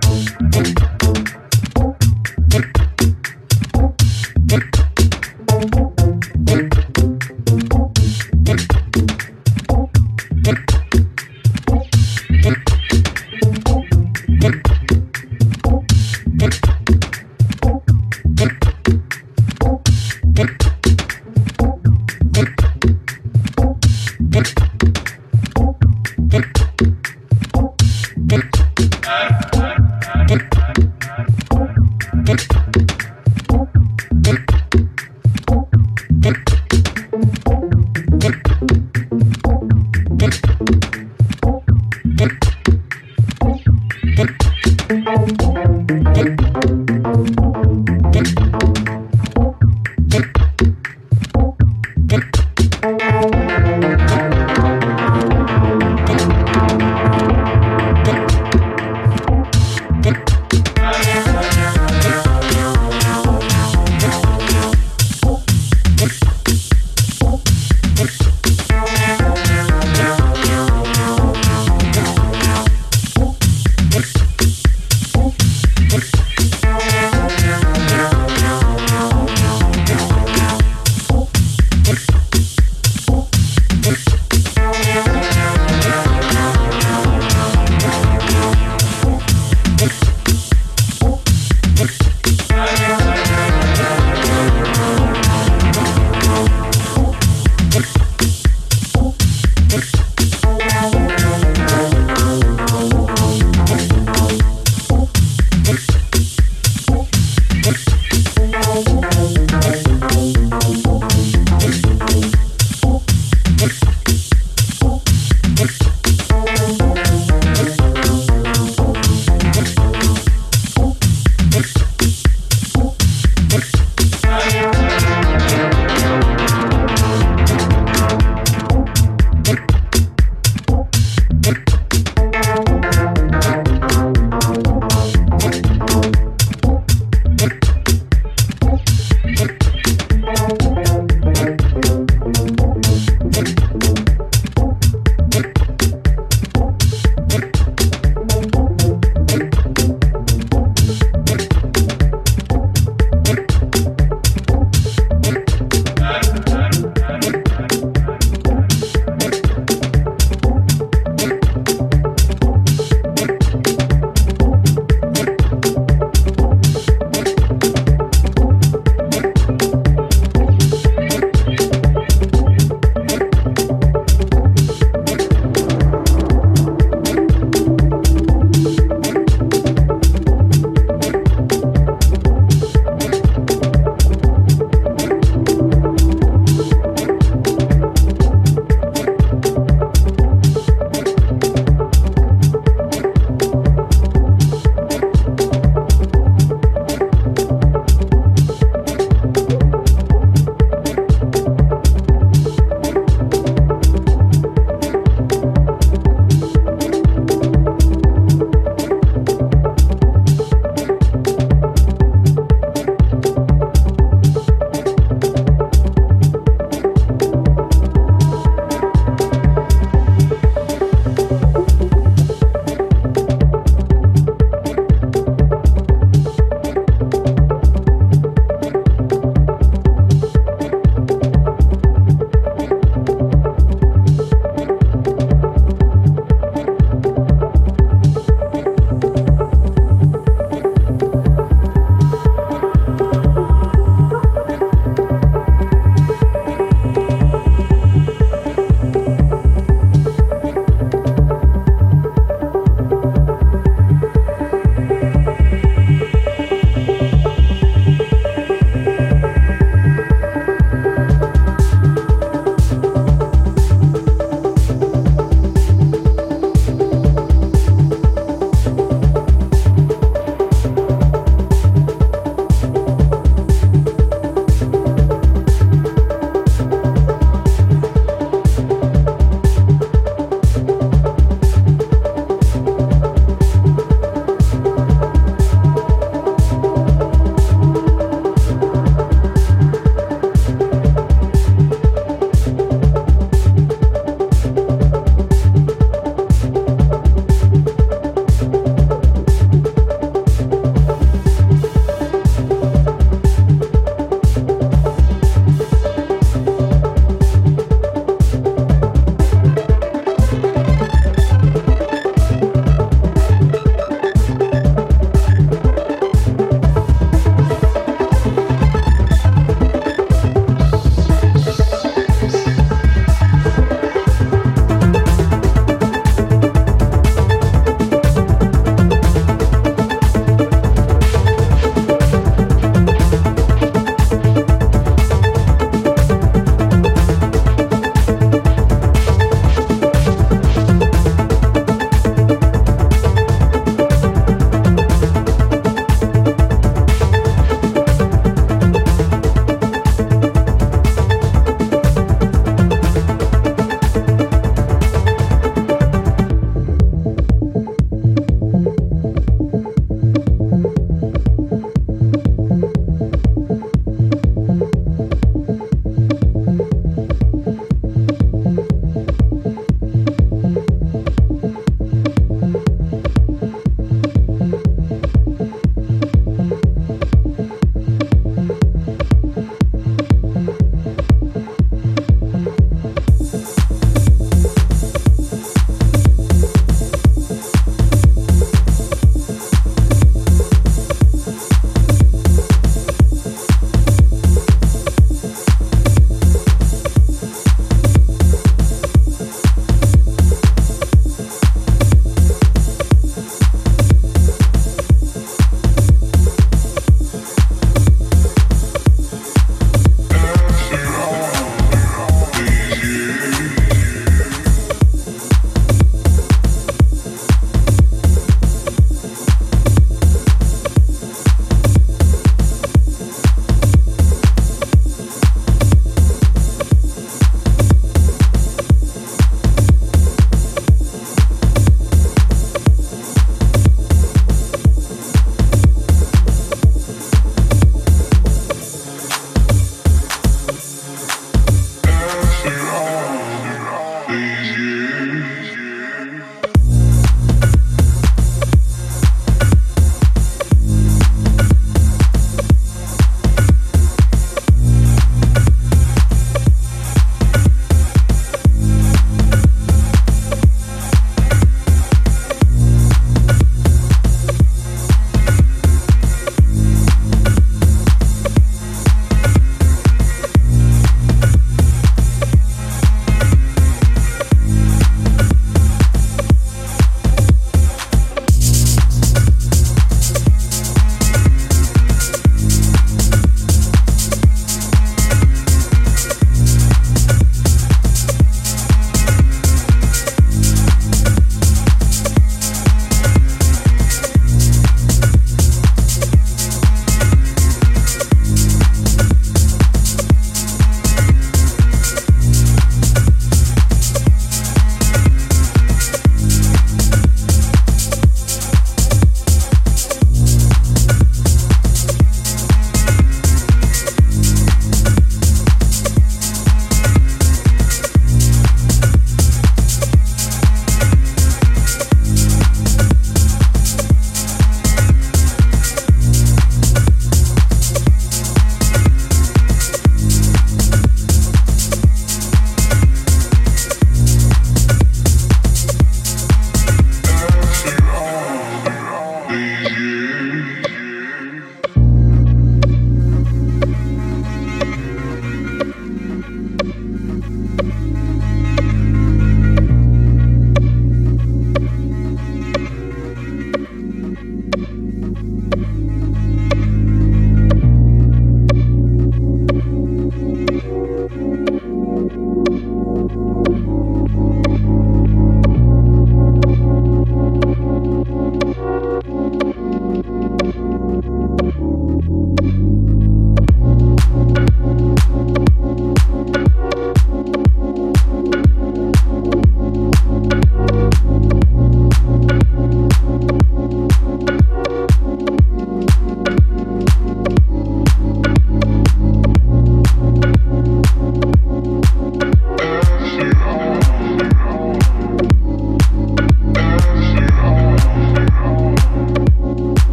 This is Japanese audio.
どんどんどん。